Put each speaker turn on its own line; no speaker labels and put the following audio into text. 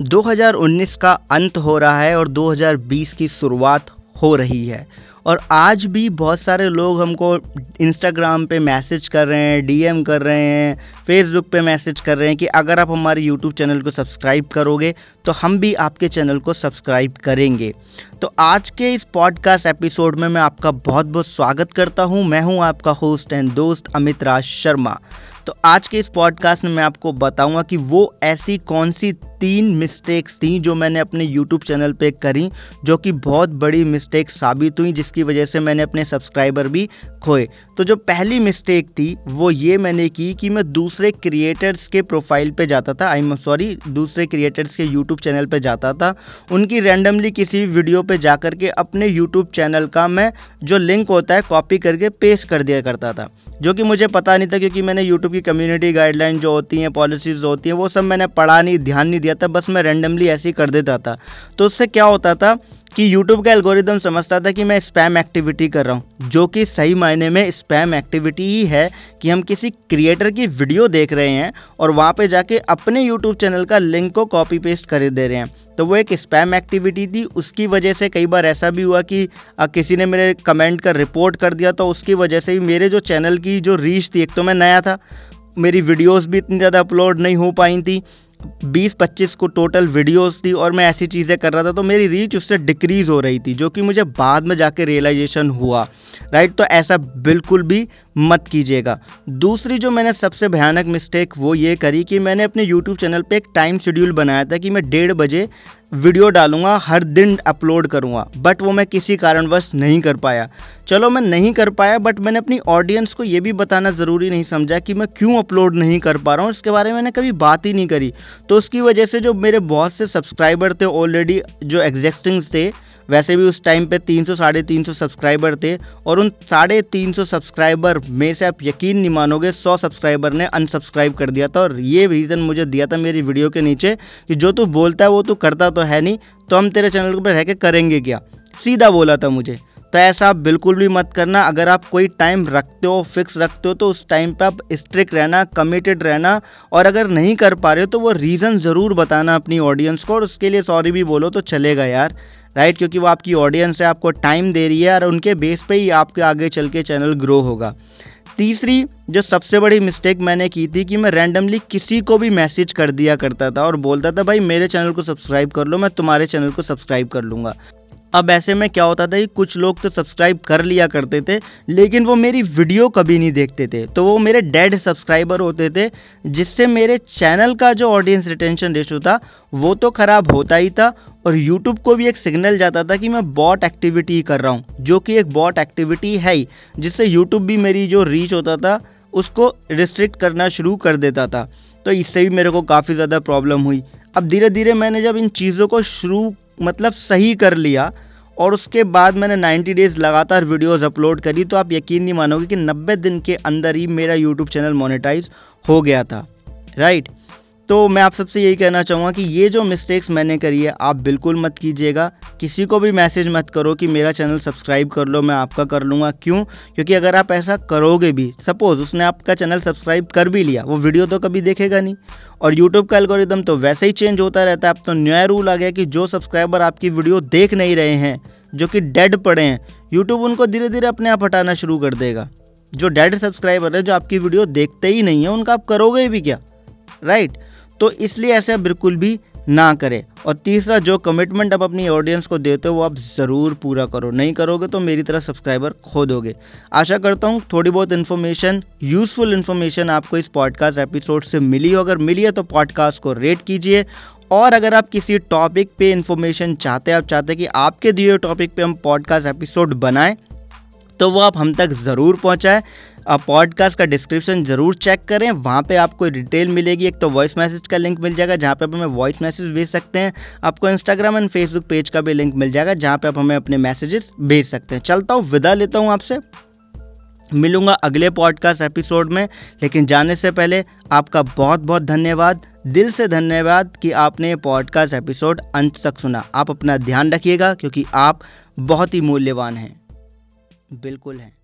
2019 का अंत हो रहा है और 2020 की शुरुआत हो रही है। और आज भी बहुत सारे लोग हमको इंस्टाग्राम पे मैसेज कर रहे हैं डीएम कर रहे हैं फेसबुक पे मैसेज कर रहे हैं कि अगर आप हमारे यूट्यूब चैनल को सब्सक्राइब करोगे तो हम भी आपके चैनल को सब्सक्राइब करेंगे। तो आज के इस पॉडकास्ट एपिसोड में मैं आपका बहुत बहुत स्वागत करता हूँ। मैं हूँ आपका होस्ट एंड दोस्त अमित राज शर्मा। तो आज के इस पॉडकास्ट में मैं आपको बताऊँगा कि वो ऐसी कौन सी तीन मिस्टेक्स थी जो मैंने अपने यूट्यूब चैनल पे करी, जो कि बहुत बड़ी मिस्टेक साबित हुई, जिसकी वजह से मैंने अपने सब्सक्राइबर भी खोए। तो जो पहली मिस्टेक थी, वो ये मैंने की कि मैं दूसरे क्रिएटर्स के प्रोफ़ाइल पे जाता था आई एम सॉरी दूसरे क्रिएटर्स के यूट्यूब चैनल पे जाता था। उनकी रैंडमली किसी भी वीडियो पे जा के अपने यूट्यूब चैनल का मैं जो लिंक होता है कॉपी करके पेस्ट कर दिया करता था। जो कि मुझे पता नहीं था क्योंकि मैंने यूट्यूब की कम्युनिटी गाइडलाइन जो होती हैं पॉलिसीज़ होती हैं, वो सब मैंने पढ़ा नहीं, ध्यान नहीं दिया था, बस मैं रैंडमली ऐसे ही कर देता था। तो उससे क्या होता था कि यूट्यूब का एल्गोरिदम समझता था कि मैं स्पैम एक्टिविटी कर रहा हूँ, जो कि सही मायने में स्पैम एक्टिविटी ही है कि हम किसी क्रिएटर की वीडियो देख रहे हैं और वहाँ पे जाके अपने यूट्यूब चैनल का लिंक को कॉपी पेस्ट कर दे रहे हैं। तो वो एक स्पैम एक्टिविटी थी। उसकी वजह से कई बार ऐसा भी हुआ कि आ, किसी ने मेरे कमेंट कर रिपोर्ट कर दिया तो उसकी वजह से भी मेरे जो चैनल की जो रीच थी एक तो मैं नया था मेरी वीडियोस भी इतनी ज़्यादा अपलोड नहीं हो पाई थी 20-25 को टोटल वीडियोस थी और मैं ऐसी चीज़ें कर रहा था तो मेरी रीच उससे डिक्रीज़ हो रही थी जो कि मुझे बाद में जाके रियलाइजेशन हुआ। राइट तो ऐसा बिल्कुल भी मत कीजिएगा। दूसरी जो मैंने सबसे भयानक मिस्टेक वो ये करी कि मैंने अपने यूट्यूब चैनल पे एक टाइम शेड्यूल बनाया था कि मैं डेढ़ बजे वीडियो डालूँगा, हर दिन अपलोड करूँगा बट वो मैं किसी कारणवश नहीं कर पाया। चलो मैं नहीं कर पाया बट मैंने अपनी ऑडियंस को ये भी बताना ज़रूरी नहीं समझा कि मैं क्यों अपलोड नहीं कर पा रहा हूँ, इसके बारे में मैंने कभी बात ही नहीं करी। तो उसकी वजह से जो मेरे बहुत से सब्सक्राइबर थे ऑलरेडी जो एग्जिस्टिंग थे वैसे भी उस टाइम पे 300 साढ़े तीन सब्सक्राइबर थे और उन साढ़े तीन सब्सक्राइबर में से आप यकीन नहीं मानोगे 100 सब्सक्राइबर ने अनसब्सक्राइब कर दिया था और ये रीज़न मुझे दिया था मेरी वीडियो के नीचे कि जो तू बोलता है वो तू करता तो है नहीं तो हम तेरे चैनल पर रह के करेंगे क्या? सीधा बोला था मुझे। तो ऐसा आप बिल्कुल भी मत करना, अगर आप कोई टाइम रखते हो फिक्स रखते हो तो उस टाइम पे आप स्ट्रिक्ट रहना कमिटेड रहना और अगर नहीं कर पा रहे हो तो वो रीज़न ज़रूर बताना अपनी ऑडियंस को और उसके लिए सॉरी भी बोलो तो चलेगा यार। राइट क्योंकि वो आपकी ऑडियंस है, आपको टाइम दे रही है और उनके बेस पे ही आपके आगे चल के चैनल ग्रो होगा। तीसरी, जो सबसे बड़ी मिस्टेक मैंने की थी कि मैं रैंडमली किसी को भी मैसेज कर दिया करता था और बोलता था, भाई मेरे चैनल को सब्सक्राइब कर लो, मैं तुम्हारे चैनल को सब्सक्राइब कर लूँगा। अब ऐसे में क्या होता था कि कुछ लोग तो सब्सक्राइब कर लिया करते थे, लेकिन वो मेरी वीडियो कभी नहीं देखते थे। तो वो मेरे डेड सब्सक्राइबर होते थे, जिससे मेरे चैनल का जो ऑडियंस रिटेंशन रेशो था, वो तो ख़राब होता ही था और यूट्यूब को भी एक सिग्नल जाता था कि मैं बॉट एक्टिविटी कर रहा हूँ, जो कि एक बॉट एक्टिविटी है ही, जिससे यूट्यूब भी मेरी जो रीच होता था, उसको रिस्ट्रिक्ट करना शुरू कर देता था। तो इससे भी मेरे को काफ़ी ज़्यादा प्रॉब्लम हुई। अब धीरे धीरे मैंने जब इन चीज़ों को शुरू मतलब सही कर लिया और उसके बाद मैंने 90 डेज़ लगातार वीडियोस अपलोड करी तो आप यकीन नहीं मानोगे कि 90 दिन के अंदर ही मेरा यूट्यूब चैनल मोनेटाइज हो गया था राइट तो मैं आप सबसे यही कहना चाहूँगा कि ये जो मिस्टेक्स मैंने करी है, आप बिल्कुल मत कीजिएगा। किसी को भी मैसेज मत करो कि मेरा चैनल सब्सक्राइब कर लो, मैं आपका कर लूँगा। क्यों? क्योंकि अगर आप ऐसा करोगे भी सपोज़ उसने आपका चैनल सब्सक्राइब कर भी लिया, वो वीडियो तो कभी देखेगा नहीं। और यूट्यूब का एल्गोरिदम तो वैसे ही चेंज होता रहता है। अब तो नया रूल आ गया कि जो सब्सक्राइबर आपकी वीडियो देख नहीं रहे हैं, जो कि डेड पड़े हैं यूट्यूब उनको धीरे धीरे अपने आप हटाना शुरू कर देगा। जो डेड सब्सक्राइबर है, जो आपकी वीडियो देखते ही नहीं है, उनका आप करोगे भी क्या? राइट तो इसलिए ऐसा बिल्कुल भी ना करें। और तीसरा, जो कमिटमेंट आप अपनी ऑडियंस को देते हो, वो आप ज़रूर पूरा करो। नहीं करोगे तो मेरी तरह सब्सक्राइबर खो दोगे आशा करता हूँ थोड़ी बहुत इन्फॉर्मेशन यूज़फुल इन्फॉर्मेशन आपको इस पॉडकास्ट एपिसोड से मिली हो। अगर मिली है तो पॉडकास्ट को रेट कीजिए। और अगर आप किसी टॉपिक पे इन्फॉर्मेशन चाहते हैं, आप चाहते हैं कि आपके दिए टॉपिक पे हम पॉडकास्ट एपिसोड बनाएँ तो वो आप हम तक ज़रूर पहुंचाएँ। पॉडकास्ट का डिस्क्रिप्शन ज़रूर चेक करें। वहाँ पे आपको डिटेल मिलेगी। एक तो वॉइस मैसेज का लिंक मिल जाएगा, जहाँ पे आप हमें वॉइस मैसेज भेज सकते हैं। आपको इंस्टाग्राम एंड फेसबुक पेज का भी लिंक मिल जाएगा, जहाँ पे आप हमें अपने मैसेजेस भेज सकते हैं। चलता हूँ, विदा लेता हूँ आपसे। मिलूँगा अगले पॉडकास्ट एपिसोड में। लेकिन जाने से पहले आपका बहुत बहुत धन्यवाद। दिल से धन्यवाद कि आपने पॉडकास्ट एपिसोड अंत तक सुना। आप अपना ध्यान रखिएगा, क्योंकि आप बहुत ही मूल्यवान हैं। बिल्कुल हैं।